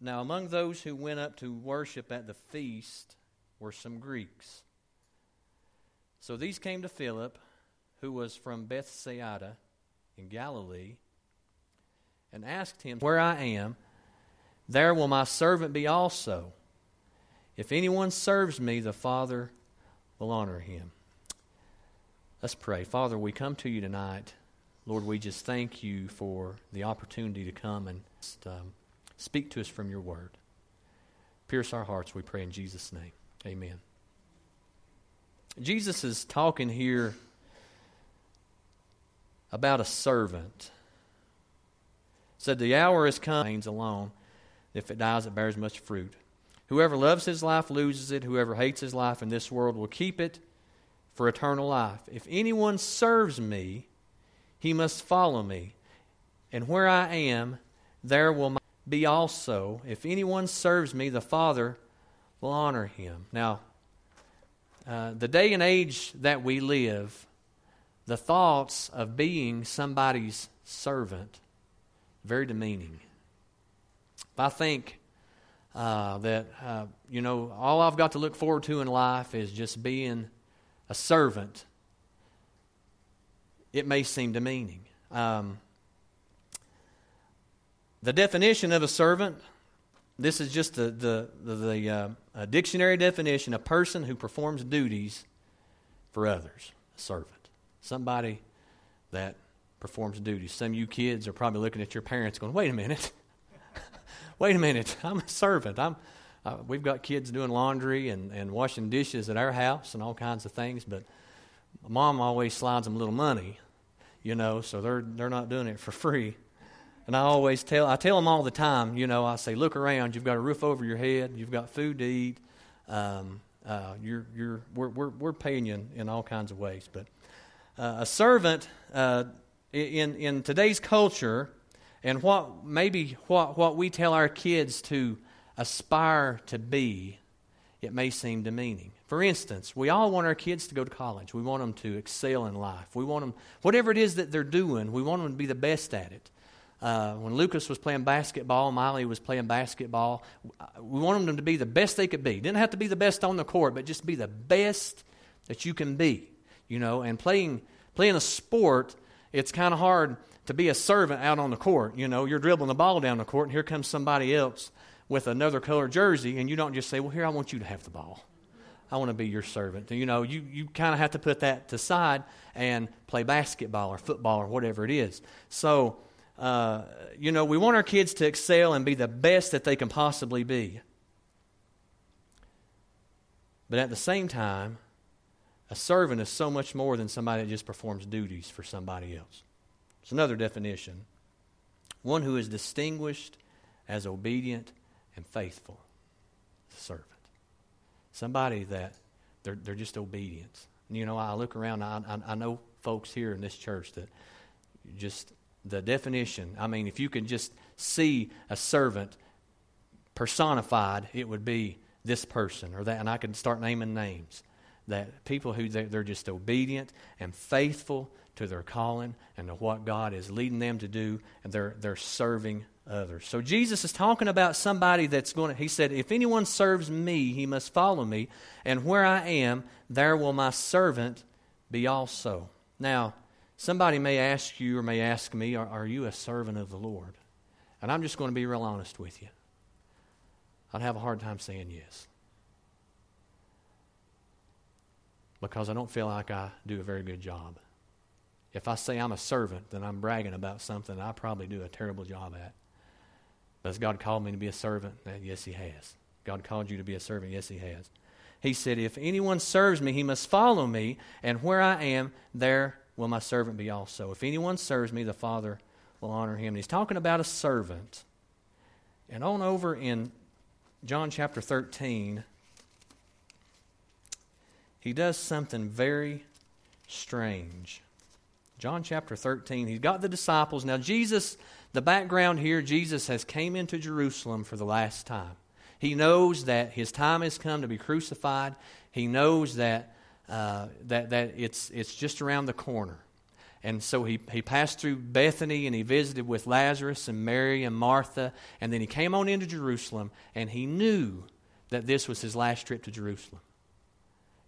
Now, among those who went up to worship at the feast were some Greeks. So these came to Philip, who was from Bethsaida in Galilee, and asked him, Where I am, there will my servant be also. If anyone serves me, the Father will honor him. Let's pray. Father, we come to you tonight. Lord, we just thank you for the opportunity to come and um, speak to us from your word. Pierce our hearts, we pray in Jesus' name. Amen. Jesus is talking here about a servant. Said, The hour is come, remains alone. If it dies, it bears much fruit. Whoever loves his life loses it. Whoever hates his life in this world will keep it for eternal life. If anyone serves me, he must follow me. And where I am, there will be also. If anyone serves me, the Father will honor him. Now, uh, the day and age that we live, the thoughts of being somebody's servant, very demeaning. I think uh, that, uh, you know, all I've got to look forward to in life is just being a servant. It may seem demeaning. Um, the definition of a servant this is just the, the, the, the uh, dictionary definition a person who performs duties for others, a servant. Somebody that performs duties. Some of you kids are probably looking at your parents going, wait a minute. wait a minute. I'm a servant. I'm, uh, we've got kids doing laundry and, and washing dishes at our house and all kinds of things, but mom always slides them a little money, you know, so they're, they're not doing it for free. And I always tell, I tell them all the time, you know, I say, look around. You've got a roof over your head. You've got food to eat. Um, uh, you're, you're, we're, we're, we're paying you in, in all kinds of ways. But uh, a servant uh, in, in today's culture, and what maybe what, what we tell our kids to aspire to be, it may seem demeaning. For instance, we all want our kids to go to college. We want them to excel in life. We want them, whatever it is that they're doing, we want them to be the best at it. Uh, when Lucas was playing basketball, Miley was playing basketball. We wanted them to be the best they could be. Didn't have to be the best on the court, but just be the best that you can be. You know, and playing playing a sport, it's kind of hard to be a servant out on the court. You know, you're dribbling the ball down the court, and here comes somebody else with another color jersey, and you don't just say, "Well, here I want you to have the ball." I want to be your servant. You know, you, you kind of have to put that to side and play basketball or football or whatever it is. So uh, you know, we want our kids to excel and be the best that they can possibly be. But at the same time, a servant is so much more than somebody that just performs duties for somebody else. It's another definition one who is distinguished as obedient and faithful. A servant. Somebody that they're, they're just obedient. You know, I look around, I, I, I know folks here in this church that just the definition. I mean, if you could just see a servant personified, it would be this person or that. And I could start naming names. That people who they're just obedient and faithful to their calling and to what God is leading them to do, and they're, they're serving others. So Jesus is talking about somebody that's going to, he said, If anyone serves me, he must follow me, and where I am, there will my servant be also. Now, Somebody may ask you or may ask me, are, are, you a servant of the Lord? And I'm just going to be real honest with you. I'd have a hard time saying yes. Because I don't feel like I do a very good job. If I say I'm a servant, then I'm bragging about something I probably do a terrible job at. Has God called me to be a servant? Yes, He has. God called you to be a servant? Yes, He has. He said, If anyone serves me, he must follow me, and where I am, there will my servant be also. If anyone serves me, the Father will honor him. And he's talking about a servant. And on over in John chapter 13, he does something very strange. John chapter 13, he's got the disciples. Now, Jesus, the background here, Jesus has came into Jerusalem for the last time. He knows that his time has come to be crucified. He knows that uh, that, that it's, it's just around the corner. and so he, he passed through Bethany and he visited with Lazarus and Mary and Martha. And then he came on into Jerusalem and he knew that this was his last trip to Jerusalem.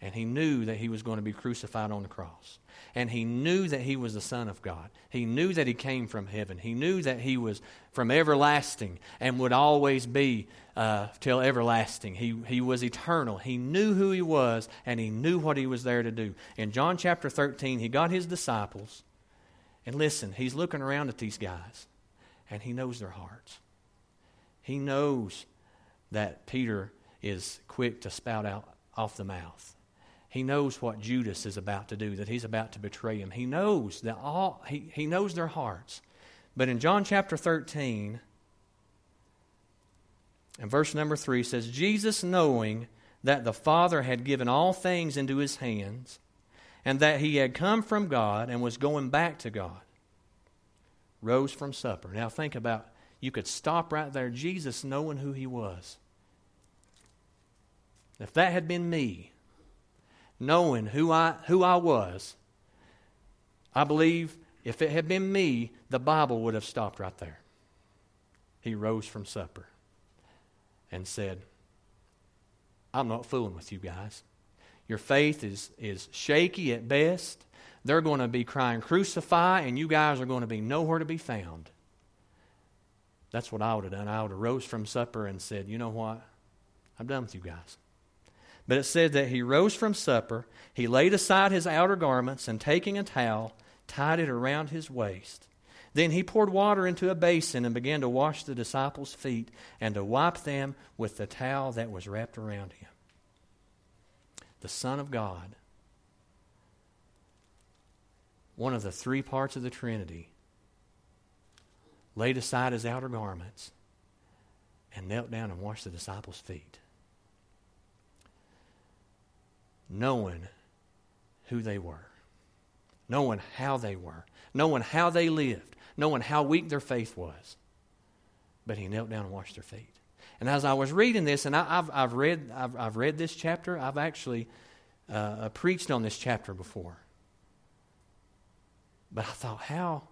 And he knew that he was going to be crucified on the cross. And he knew that he was the Son of God. He knew that he came from heaven. He knew that he was from everlasting and would always be uh, till everlasting. He, he was eternal. He knew who he was and he knew what he was there to do. In John chapter 13, he got his disciples. And listen, he's looking around at these guys and he knows their hearts. He knows that Peter is quick to spout out off the mouth. He knows what Judas is about to do, that he's about to betray him. He knows that all he, he knows their hearts. But in John chapter 13, and verse number 3 says, Jesus knowing that the Father had given all things into his hands, and that he had come from God and was going back to God, rose from supper. Now think about you could stop right there, Jesus knowing who he was. If that had been me, knowing who I, who I was, I believe if it had been me, the Bible would have stopped right there. He rose from supper and said, I'm not fooling with you guys. Your faith is, is shaky at best. They're going to be crying, Crucify, and you guys are going to be nowhere to be found. That's what I would have done. I would have rose from supper and said, You know what? I'm done with you guys. But it said that he rose from supper, he laid aside his outer garments, and taking a towel, tied it around his waist. Then he poured water into a basin and began to wash the disciples' feet and to wipe them with the towel that was wrapped around him. The Son of God, one of the three parts of the Trinity, laid aside his outer garments and knelt down and washed the disciples' feet knowing who they were, knowing how they were, knowing how they lived, knowing how weak their faith was. But he knelt down and washed their feet. And as I was reading this, and I, have I've, read, I've, I've read this chapter, I've actually uh, uh, preached on this chapter before. But I thought, how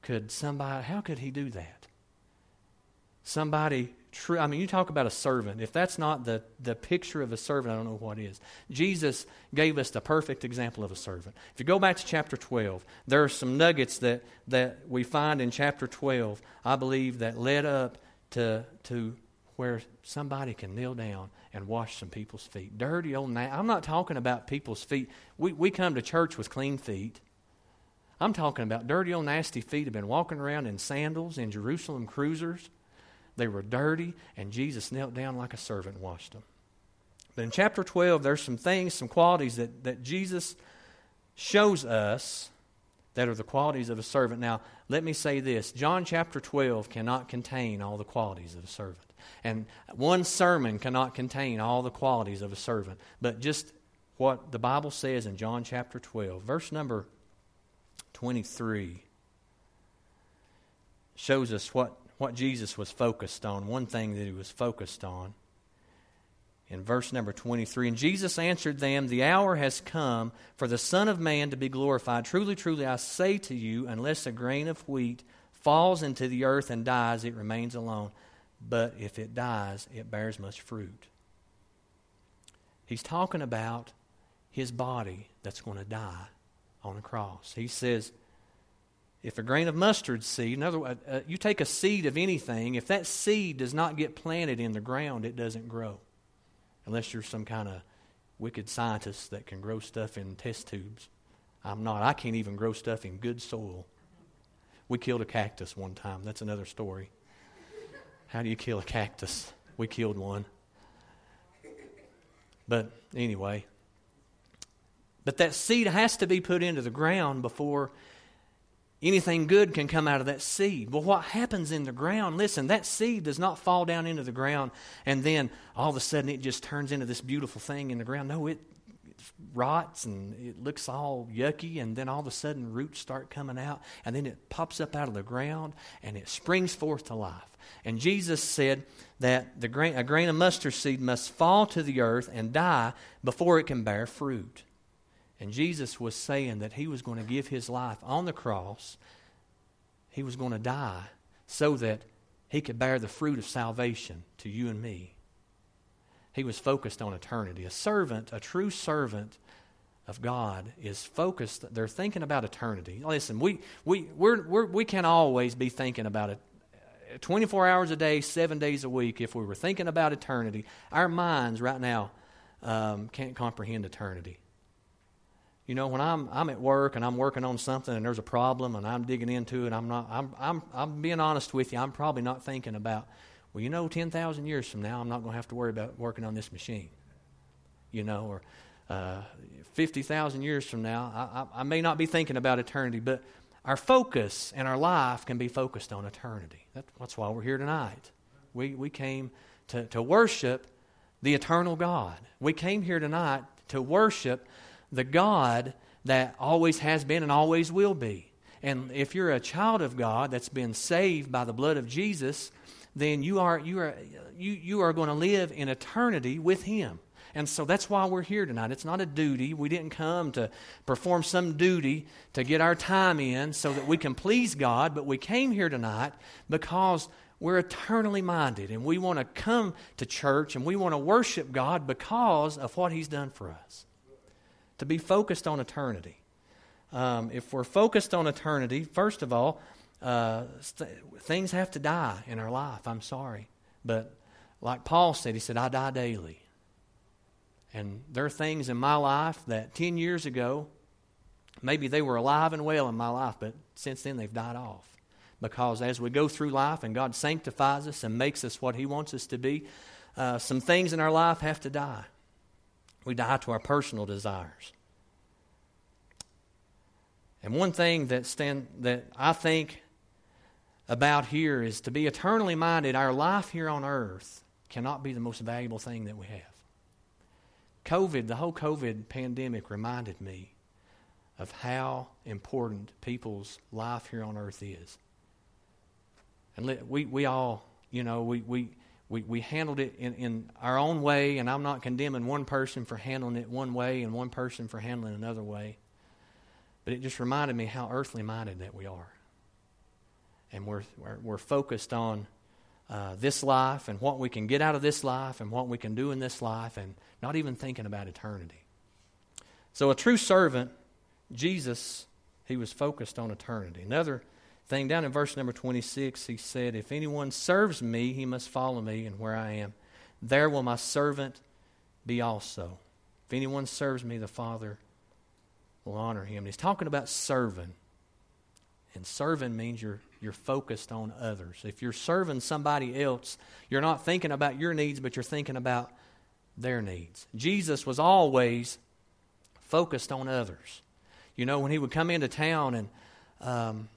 could somebody, how could he do that? Somebody true. I mean, you talk about a servant. If that's not the, the picture of a servant, I don't know what is. Jesus gave us the perfect example of a servant. If you go back to chapter 12, there are some nuggets that, that we find in chapter 12, I believe, that led up to, to where somebody can kneel down and wash some people's feet. Dirty old, na- I'm not talking about people's feet. We, we come to church with clean feet. I'm talking about dirty old nasty feet have been walking around in sandals in Jerusalem cruisers they were dirty, and Jesus knelt down like a servant and washed them. But in chapter 12, there's some things, some qualities that, that Jesus shows us that are the qualities of a servant. Now, let me say this John chapter 12 cannot contain all the qualities of a servant. And one sermon cannot contain all the qualities of a servant. But just what the Bible says in John chapter 12, verse number 23, shows us what what Jesus was focused on, one thing that he was focused on. In verse number 23, and Jesus answered them, The hour has come for the Son of Man to be glorified. Truly, truly, I say to you, unless a grain of wheat falls into the earth and dies, it remains alone. But if it dies, it bears much fruit. He's talking about his body that's going to die on a cross. He says, if a grain of mustard seed, in other words, uh, you take a seed of anything, if that seed does not get planted in the ground, it doesn't grow. Unless you're some kind of wicked scientist that can grow stuff in test tubes. I'm not. I can't even grow stuff in good soil. We killed a cactus one time. That's another story. How do you kill a cactus? We killed one. But anyway, but that seed has to be put into the ground before anything good can come out of that seed. Well, what happens in the ground, listen, that seed does not fall down into the ground and then all of a sudden it just turns into this beautiful thing in the ground. No, it, rots and it looks all yucky, and then all of a sudden roots start coming out, and then it pops up out of the ground and it springs forth to life. And Jesus said that the grain, a grain of mustard seed must fall to the earth and die before it can bear fruit. And Jesus was saying that he was going to give his life on the cross. He was going to die so that he could bear the fruit of salvation to you and me. He was focused on eternity. A servant, a true servant of God, is focused. They're thinking about eternity. Listen, we, we, we're, we're, we can always be thinking about it 24 hours a day, seven days a week. If we were thinking about eternity, our minds right now um, can't comprehend eternity. You know, when I'm I'm at work and I'm working on something and there's a problem and I'm digging into it, I'm not I'm I'm I'm being honest with you. I'm probably not thinking about, well, you know, ten thousand years from now, I'm not going to have to worry about working on this machine. You know, or uh, fifty thousand years from now, I, I, I may not be thinking about eternity, but our focus and our life can be focused on eternity. that's why we're here tonight. We we came to to worship the eternal God. We came here tonight to worship the God that always has been and always will be. And if you're a child of God that's been saved by the blood of Jesus, then you are, you are, you, you are going to live in eternity with Him. And so that's why we're here tonight. It's not a duty. We didn't come to perform some duty to get our time in so that we can please God, but we came here tonight because we're eternally minded and we want to come to church and we want to worship God because of what He's done for us to be focused on eternity. Um, if we're focused on eternity, first of all, uh, st- things have to die in our life. I'm sorry. But like Paul said, he said, I die daily. And there are things in my life that 10 years ago, maybe they were alive and well in my life, but since then they've died off. Because as we go through life and God sanctifies us and makes us what He wants us to be, uh, some things in our life have to die. We die to our personal desires. And one thing that, stand, that I think about here is to be eternally minded, our life here on earth cannot be the most valuable thing that we have. COVID, the whole COVID pandemic reminded me of how important people's life here on earth is. And we, we all, you know, we, we, we, we handled it in, in our own way, and I'm not condemning one person for handling it one way and one person for handling another way. But it just reminded me how earthly minded that we are. And we're, we're, we're focused on uh, this life and what we can get out of this life and what we can do in this life and not even thinking about eternity. So, a true servant, Jesus, he was focused on eternity. Another thing. Down in verse number 26, he said, If anyone serves me, he must follow me, and where I am, there will my servant be also. If anyone serves me, the Father will honor him. And he's talking about serving. And serving means you're, you're focused on others. If you're serving somebody else, you're not thinking about your needs, but you're thinking about their needs. Jesus was always focused on others. You know, when he would come into town and um,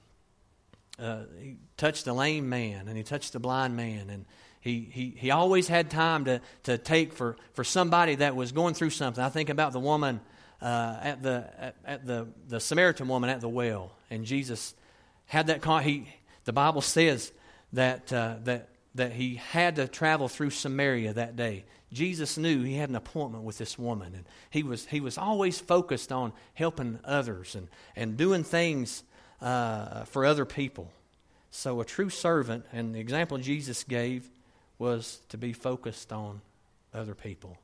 uh, he touched the lame man and he touched the blind man and he, he, he always had time to, to take for, for somebody that was going through something. I think about the woman uh, at, the, at, at, the, the Samaritan woman at the well. And Jesus had that, con- he, the Bible says that, uh, that, that he had to travel through Samaria that day. Jesus knew he had an appointment with this woman. And he was, he was always focused on helping others and, and doing things uh, for other people. So, a true servant, and the example Jesus gave was to be focused on other people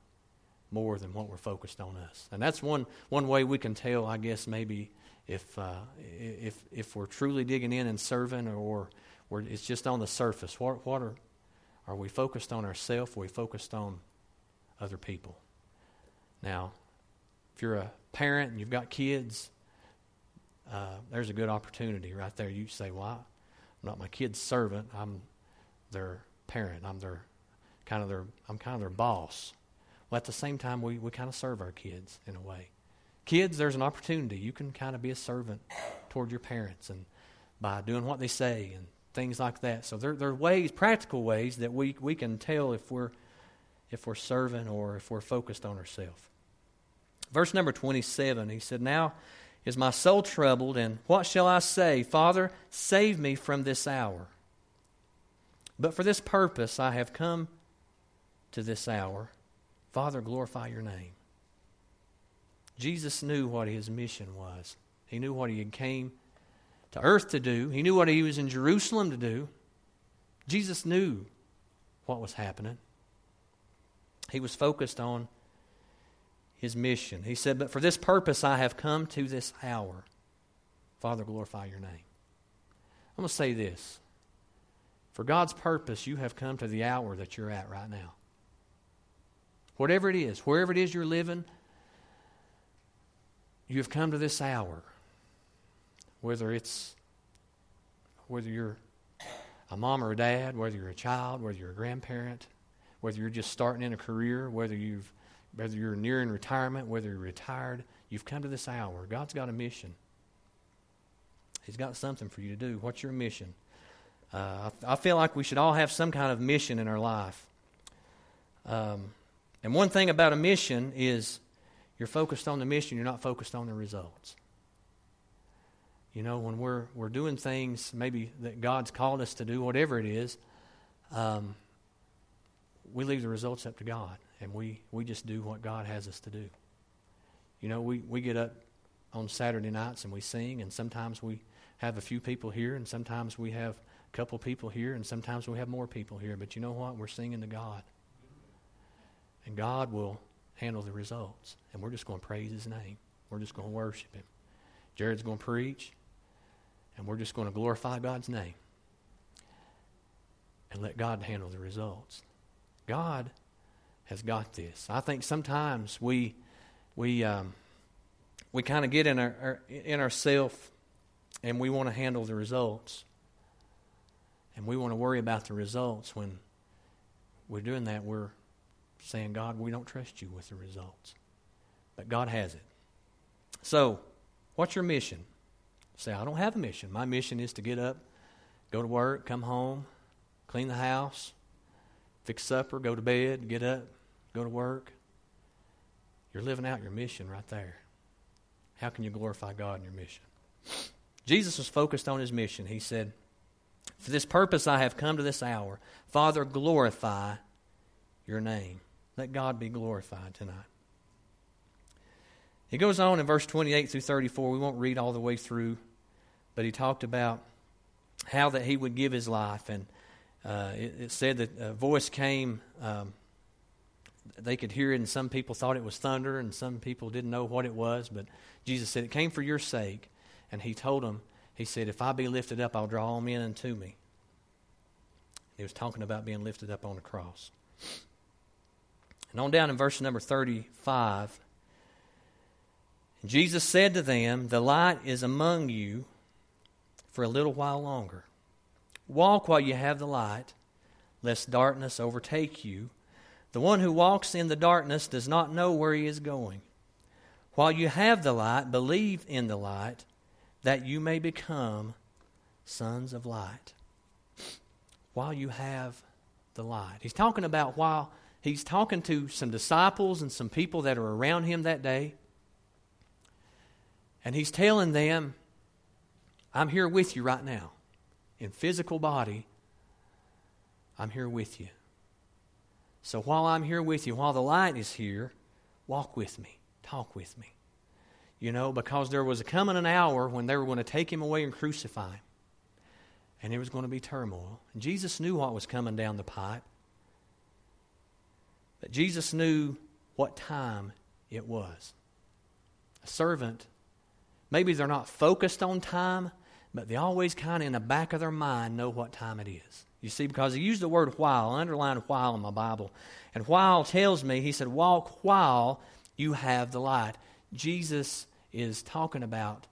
more than what we're focused on us. And that's one, one way we can tell, I guess, maybe if, uh, if, if we're truly digging in and serving or we're, it's just on the surface. What, what are, are we focused on ourselves? Are we focused on other people? Now, if you're a parent and you've got kids, uh, there's a good opportunity right there. You say, "Well, I'm not my kid's servant. I'm their parent. I'm their kind of their I'm kind of their boss." Well, at the same time, we, we kind of serve our kids in a way. Kids, there's an opportunity. You can kind of be a servant toward your parents and by doing what they say and things like that. So there, there are ways, practical ways, that we, we can tell if we're if we're serving or if we're focused on ourselves. Verse number 27, he said, Now is my soul troubled, and what shall I say? Father, save me from this hour. But for this purpose I have come to this hour. Father, glorify your name. Jesus knew what his mission was. He knew what he had came to earth to do. He knew what he was in Jerusalem to do. Jesus knew what was happening. He was focused on his mission. He said, But for this purpose I have come to this hour. Father, glorify your name. I'm going to say this. For God's purpose, you have come to the hour that you're at right now. Whatever it is, wherever it is you're living, you have come to this hour. Whether it's whether you're a mom or a dad, whether you're a child, whether you're a grandparent, whether you're just starting in a career, whether you've whether you're nearing retirement, whether you're retired, you've come to this hour. God's got a mission. He's got something for you to do. What's your mission? Uh, I, I, feel like we should all have some kind of mission in our life. Um, and one thing about a mission is you're focused on the mission, you're not focused on the results. You know, when we're, we're doing things maybe that God's called us to do, whatever it is, um, we leave the results up to God and we, we just do what God has us to do. You know, we, we get up on Saturday nights and we sing, and sometimes we have a few people here, and sometimes we have a couple people here, and sometimes we have more people here. But you know what? We're singing to God. And God will handle the results. And we're just going to praise His name. We're just going to worship Him. Jared's going to preach, and we're just going to glorify God's name and let God handle the results. God has got this. I think sometimes we we um, we kind of get in our, our in ourself and we want to handle the results, and we want to worry about the results. When we're doing that, we're saying, "God, we don't trust you with the results," but God has it. So, what's your mission? Say, I don't have a mission. My mission is to get up, go to work, come home, clean the house, fix supper, go to bed, get up, go to work. You're living out your mission right there. How can you glorify God in your mission? Jesus was focused on his mission. He said, For this purpose I have come to this hour. Father, glorify your name. Let God be glorified tonight. He goes on in verse 28 through 34. We won't read all the way through, but he talked about how that he would give his life. And uh, it, it, said that a voice came um, they could hear it, and some people thought it was thunder, and some people didn't know what it was. But Jesus said, It came for your sake. And he told them, He said, If I be lifted up, I'll draw all men unto me. He was talking about being lifted up on the cross. And on down in verse number 35, Jesus said to them, The light is among you for a little while longer. Walk while you have the light, lest darkness overtake you. The one who walks in the darkness does not know where he is going. While you have the light, believe in the light, that you may become sons of light. While you have the light. He's talking about while he's talking to some disciples and some people that are around him that day. And he's telling them, I'm here with you right now. In physical body, I'm here with you. So while I'm here with you, while the light is here, walk with me, talk with me. You know, because there was coming an hour when they were going to take him away and crucify him. And there was going to be turmoil. And Jesus knew what was coming down the pipe. But Jesus knew what time it was. A servant, maybe they're not focused on time, but they always kind of in the back of their mind know what time it is. You see, because he used the word while, I underlined while in my Bible. And while tells me, he said, walk while you have the light. Jesus is talking about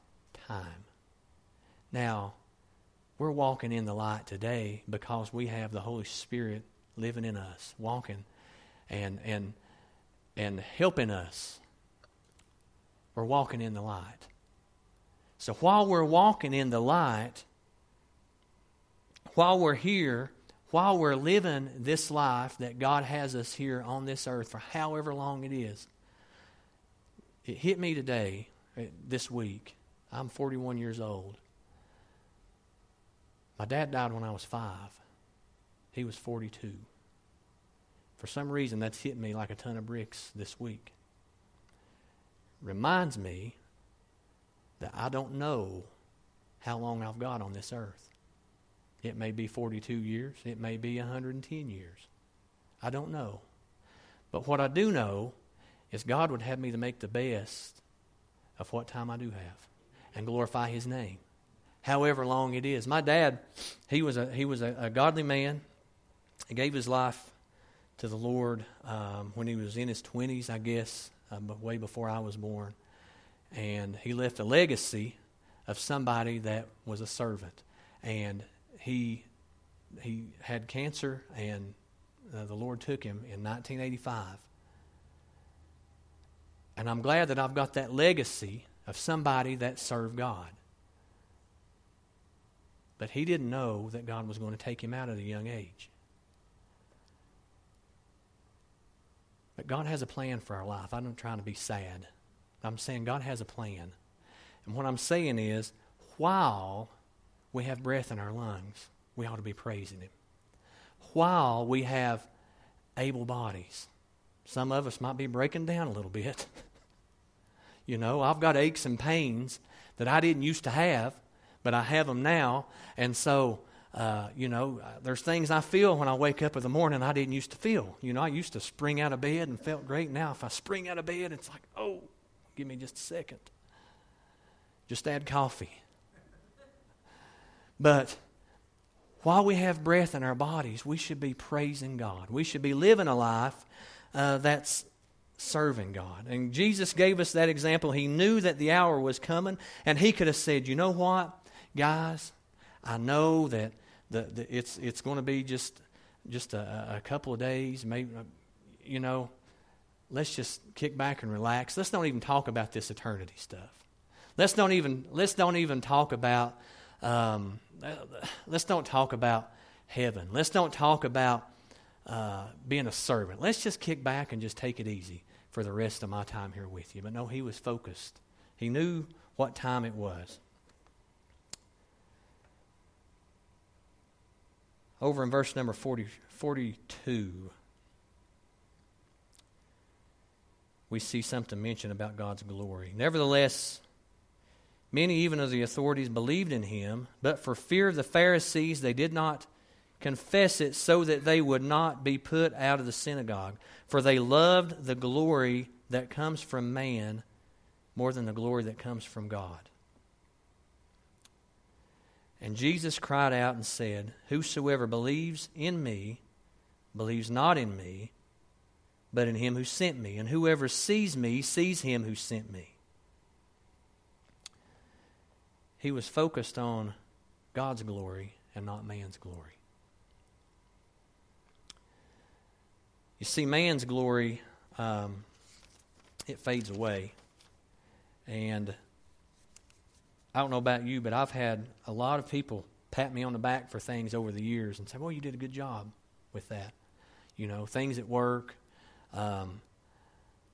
time. Now, we're walking in the light today because we have the Holy Spirit living in us, walking and and and helping us. We're walking in the light. So while we're walking in the light, while we're here, while we're living this life that God has us here on this earth for however long it is, it hit me today, uh, this week. I'm 41 years old. My dad died when I was five. He was 42. For some reason, that's hit me like a ton of bricks this week. reminds me that I don't know how long I've got on this earth. It may be 42 years, it may be 110 years. I don't know. But what I do know is God would have me to make the best of what time I do have and glorify His name, however long it is. My dad, he was a, he was a, a godly man. He gave his life to the Lord um, when he was in his 20s, I guess, uh, way before I was born. And he left a legacy of somebody that was a servant. And he, he had cancer, and uh, the Lord took him in 1985. And I'm glad that I've got that legacy of somebody that served God. But he didn't know that God was going to take him out at a young age. But God has a plan for our life. I'm not trying to be sad. I'm saying God has a plan. And what I'm saying is, while we have breath in our lungs, we ought to be praising Him. While we have able bodies, some of us might be breaking down a little bit. you know, I've got aches and pains that I didn't used to have, but I have them now. And so uh, you know, uh, there's things I feel when I wake up in the morning I didn't used to feel. You know, I used to spring out of bed and felt great. Now, if I spring out of bed, it's like, oh, give me just a second. Just add coffee. But while we have breath in our bodies, we should be praising God. We should be living a life uh, that's serving God. And Jesus gave us that example. He knew that the hour was coming, and He could have said, you know what, guys, I know that the, the, it's, it's going to be just, just a, a couple of days, maybe, you know, let's just kick back and relax. Let's don't even talk about this eternity stuff. Let's don't even, let's don't even talk about, um, let's don't talk about heaven. Let's don't talk about uh, being a servant. Let's just kick back and just take it easy for the rest of my time here with you. But no, he was focused. He knew what time it was. over in verse number 40, 42, we see something mentioned about God's glory. Nevertheless, many even of the authorities believed in him, but for fear of the Pharisees, they did not confess it so that they would not be put out of the synagogue. For they loved the glory that comes from man more than the glory that comes from God. And Jesus cried out and said, Whosoever believes in me believes not in me, but in him who sent me. And whoever sees me sees him who sent me. He was focused on God's glory and not man's glory. You see, man's glory, um, it fades away. And I don't know about you, but I've had a lot of people pat me on the back for things over the years and say, "Well, you did a good job with that." You know, things at work, um,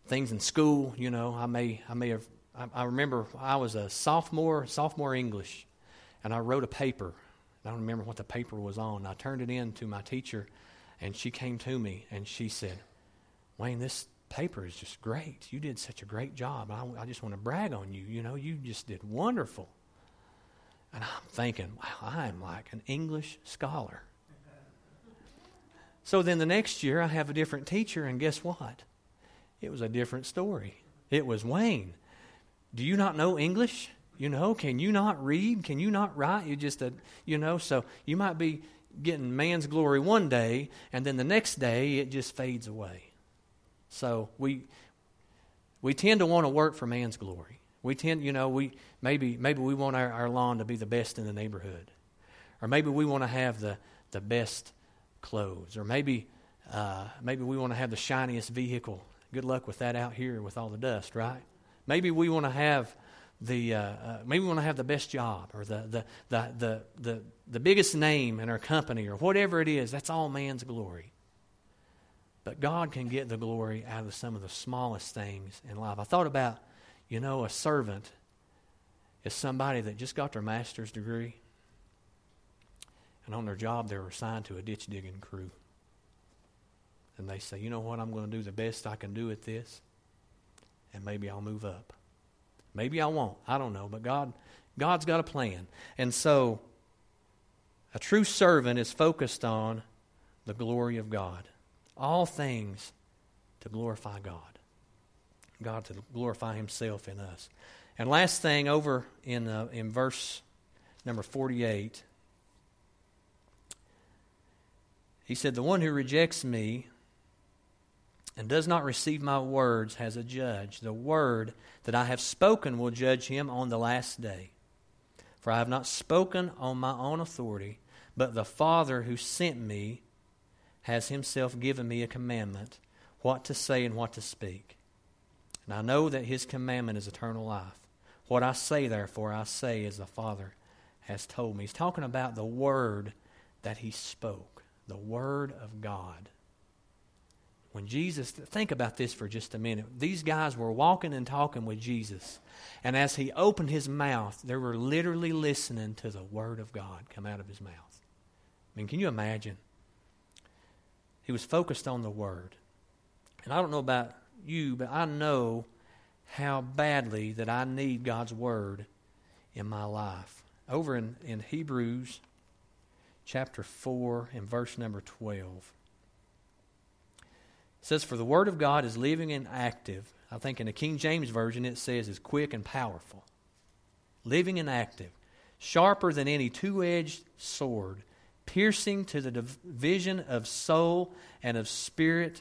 things in school. You know, I may, I may have. I, I remember I was a sophomore, sophomore English, and I wrote a paper. I don't remember what the paper was on. I turned it in to my teacher, and she came to me and she said, "Wayne, this paper is just great. You did such a great job. I, I just want to brag on you. You know, you just did wonderful. And I'm thinking, wow, I'm like an English scholar. So then the next year, I have a different teacher, and guess what? It was a different story. It was Wayne. Do you not know English? You know, can you not read? Can you not write? You just, a, you know, so you might be getting man's glory one day, and then the next day it just fades away. So we we tend to want to work for man's glory. We tend, you know, we maybe maybe we want our, our lawn to be the best in the neighborhood, or maybe we want to have the the best clothes, or maybe uh, maybe we want to have the shiniest vehicle. Good luck with that out here with all the dust, right? Maybe we want to have the uh, uh, maybe we want to have the best job or the, the the the the the biggest name in our company or whatever it is. That's all man's glory. But God can get the glory out of some of the smallest things in life. I thought about, you know, a servant is somebody that just got their master's degree, and on their job they're assigned to a ditch digging crew. And they say, you know what, I'm going to do the best I can do at this. And maybe I'll move up. Maybe I won't. I don't know. But God, God's got a plan. And so, a true servant is focused on the glory of God. All things to glorify God. God to glorify Himself in us. And last thing, over in, uh, in verse number 48, he said, The one who rejects me and does not receive my words has a judge. The word that I have spoken will judge him on the last day. For I have not spoken on my own authority, but the Father who sent me has himself given me a commandment what to say and what to speak. And I know that his commandment is eternal life. What I say, therefore, I say as the Father has told me. He's talking about the word that he spoke, the word of God. When Jesus, think about this for just a minute. These guys were walking and talking with Jesus. And as he opened his mouth, they were literally listening to the word of God come out of his mouth. I mean, can you imagine? He was focused on the word. And I don't know about you, but I know how badly that I need God's word in my life. Over in, in Hebrews chapter 4 and verse number 12. It says, For the word of God is living and active. I think in the King James Version it says is quick and powerful. Living and active. Sharper than any two edged sword, piercing to the division of soul and of spirit,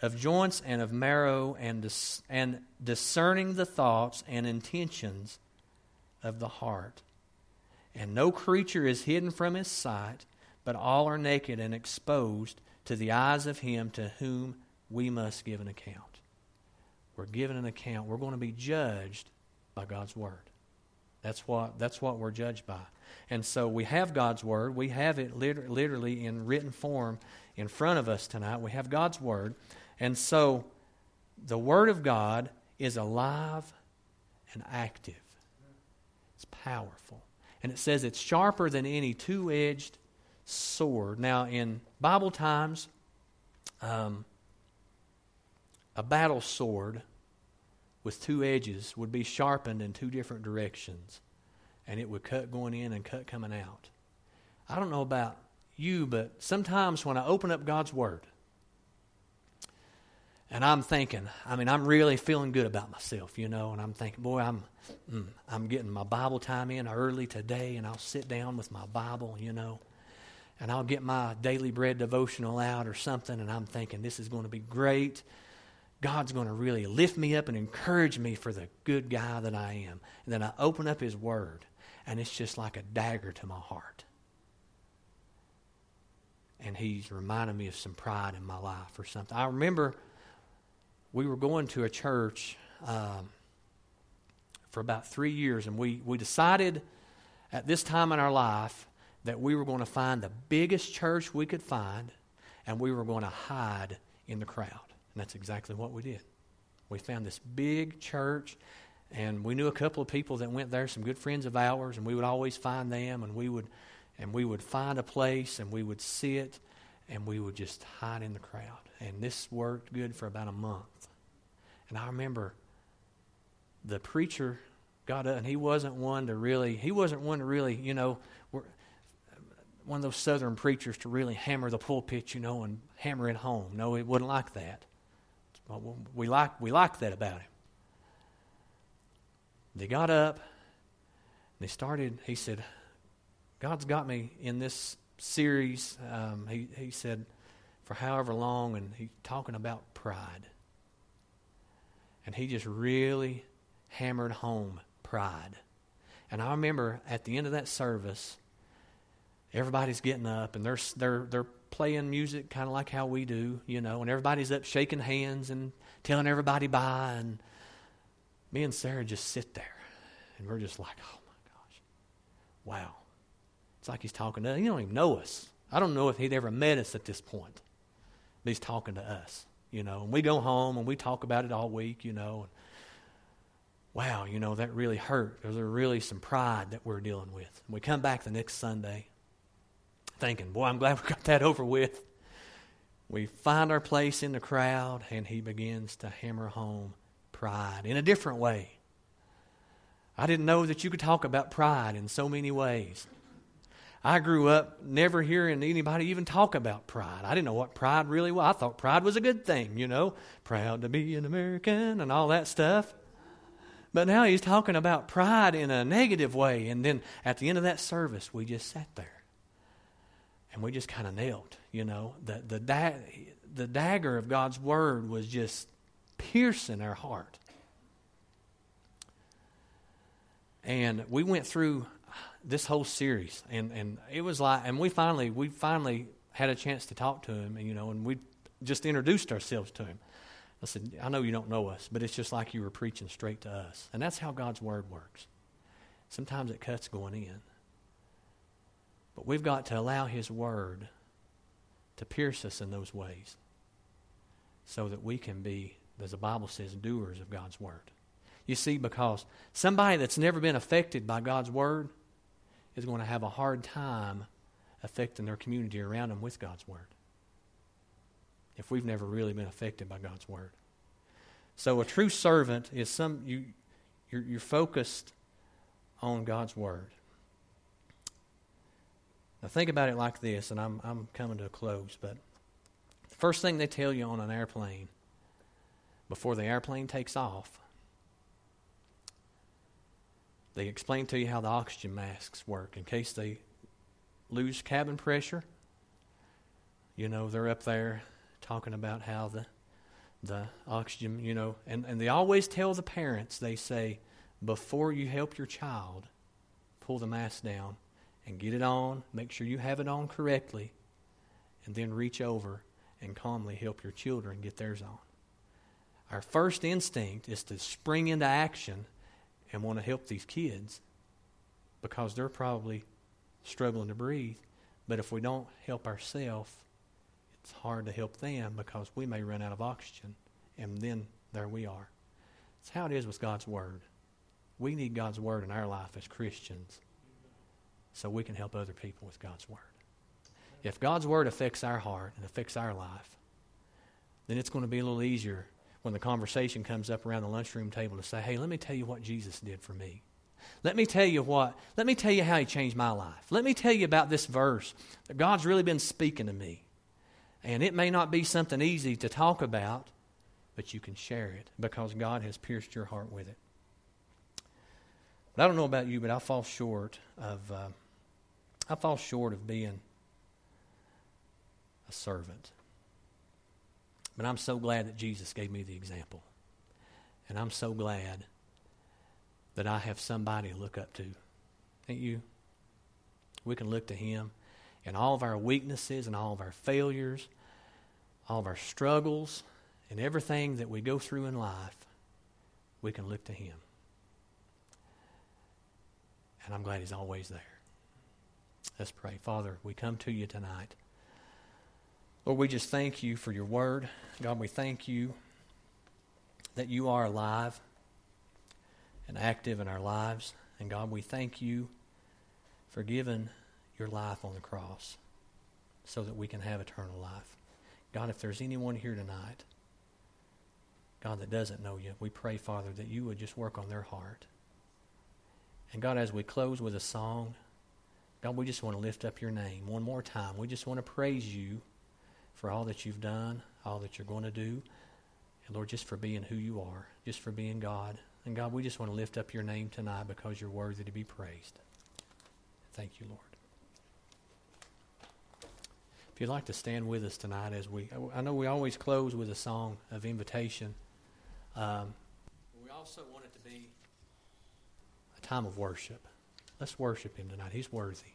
of joints and of marrow, and, dis- and discerning the thoughts and intentions of the heart. And no creature is hidden from his sight, but all are naked and exposed to the eyes of him to whom we must give an account. We're given an account. We're going to be judged by God's Word. That's what, that's what we're judged by. And so we have God's Word. We have it liter- literally in written form in front of us tonight. We have God's Word. And so the Word of God is alive and active, it's powerful. And it says it's sharper than any two edged sword. Now, in Bible times, um, a battle sword with two edges would be sharpened in two different directions, and it would cut going in and cut coming out. I don't know about you, but sometimes when I open up God's Word, and I'm thinking, I mean, I'm really feeling good about myself, you know, and I'm thinking, boy, I'm, mm, I'm getting my Bible time in early today, and I'll sit down with my Bible, you know, and I'll get my daily bread devotional out or something, and I'm thinking, this is going to be great. God's going to really lift me up and encourage me for the good guy that I am. And then I open up His Word, and it's just like a dagger to my heart. And He's reminding me of some pride in my life or something. I remember we were going to a church um, for about three years, and we, we decided at this time in our life that we were going to find the biggest church we could find, and we were going to hide in the crowd. And that's exactly what we did. We found this big church, and we knew a couple of people that went there, some good friends of ours, and we would always find them, and we would, and we would find a place, and we would sit, and we would just hide in the crowd. And this worked good for about a month. And I remember the preacher got up, and he wasn't one to really, he wasn't one to really, you know, one of those southern preachers to really hammer the pulpit, you know, and hammer it home. No, it wasn't like that. We like we like that about him. They got up. They started. He said, "God's got me in this series." Um, he he said, for however long, and he's talking about pride. And he just really hammered home pride. And I remember at the end of that service, everybody's getting up and they're they're they're playing music kind of like how we do, you know, and everybody's up shaking hands and telling everybody bye. And me and Sarah just sit there and we're just like, oh my gosh, wow. It's like he's talking to us. He don't even know us. I don't know if he'd ever met us at this point, but he's talking to us, you know. And we go home and we talk about it all week, you know. And wow, you know, that really hurt. There's really some pride that we're dealing with. And we come back the next Sunday thinking, boy, I'm glad we got that over with. We find our place in the crowd, and he begins to hammer home pride in a different way. I didn't know that you could talk about pride in so many ways. I grew up never hearing anybody even talk about pride. I didn't know what pride really was. I thought pride was a good thing, you know, proud to be an American and all that stuff. But now he's talking about pride in a negative way. And then at the end of that service, we just sat there and we just kind of knelt, you know. The, the, da- the dagger of God's word was just piercing our heart. And we went through this whole series, and, and it was like, and we finally we finally had a chance to talk to him, and you know, and we just introduced ourselves to him. I said, I know you don't know us, but it's just like you were preaching straight to us, and that's how God's word works. Sometimes it cuts going in, but we've got to allow His word to pierce us in those ways, so that we can be, as the Bible says, doers of God's word. You see, because somebody that's never been affected by God's word is going to have a hard time affecting their community around them with God's word. If we've never really been affected by God's word. So a true servant is some you you're, you're focused on God's word. Now think about it like this, and I'm I'm coming to a close, but the first thing they tell you on an airplane before the airplane takes off they explain to you how the oxygen masks work in case they lose cabin pressure. You know, they're up there talking about how the the oxygen, you know, and, and they always tell the parents, they say, before you help your child, pull the mask down and get it on, make sure you have it on correctly, and then reach over and calmly help your children get theirs on. Our first instinct is to spring into action and want to help these kids because they're probably struggling to breathe. But if we don't help ourselves, it's hard to help them because we may run out of oxygen, and then there we are. It's how it is with God's Word. We need God's Word in our life as Christians so we can help other people with God's Word. If God's Word affects our heart and affects our life, then it's going to be a little easier when the conversation comes up around the lunchroom table to say, hey, let me tell you what Jesus did for me. Let me tell you what, let me tell you how he changed my life. Let me tell you about this verse that God's really been speaking to me. And it may not be something easy to talk about, but you can share it because God has pierced your heart with it. But I don't know about you, but I fall short of uh, I fall short of being a servant. But I'm so glad that Jesus gave me the example. And I'm so glad that I have somebody to look up to. Ain't you? We can look to Him in all of our weaknesses and all of our failures, all of our struggles, and everything that we go through in life. We can look to Him. And I'm glad He's always there. Let's pray. Father, we come to you tonight. Lord, we just thank you for your word. God, we thank you that you are alive and active in our lives. And God, we thank you for giving your life on the cross so that we can have eternal life. God, if there's anyone here tonight, God, that doesn't know you, we pray, Father, that you would just work on their heart. And God, as we close with a song, God, we just want to lift up your name one more time. We just want to praise you for all that you've done, all that you're going to do. And Lord, just for being who you are, just for being God. And God, we just want to lift up your name tonight because you're worthy to be praised. Thank you, Lord. If you'd like to stand with us tonight as we, I know we always close with a song of invitation. Um, we also want it to be a time of worship. Let's worship him tonight. He's worthy.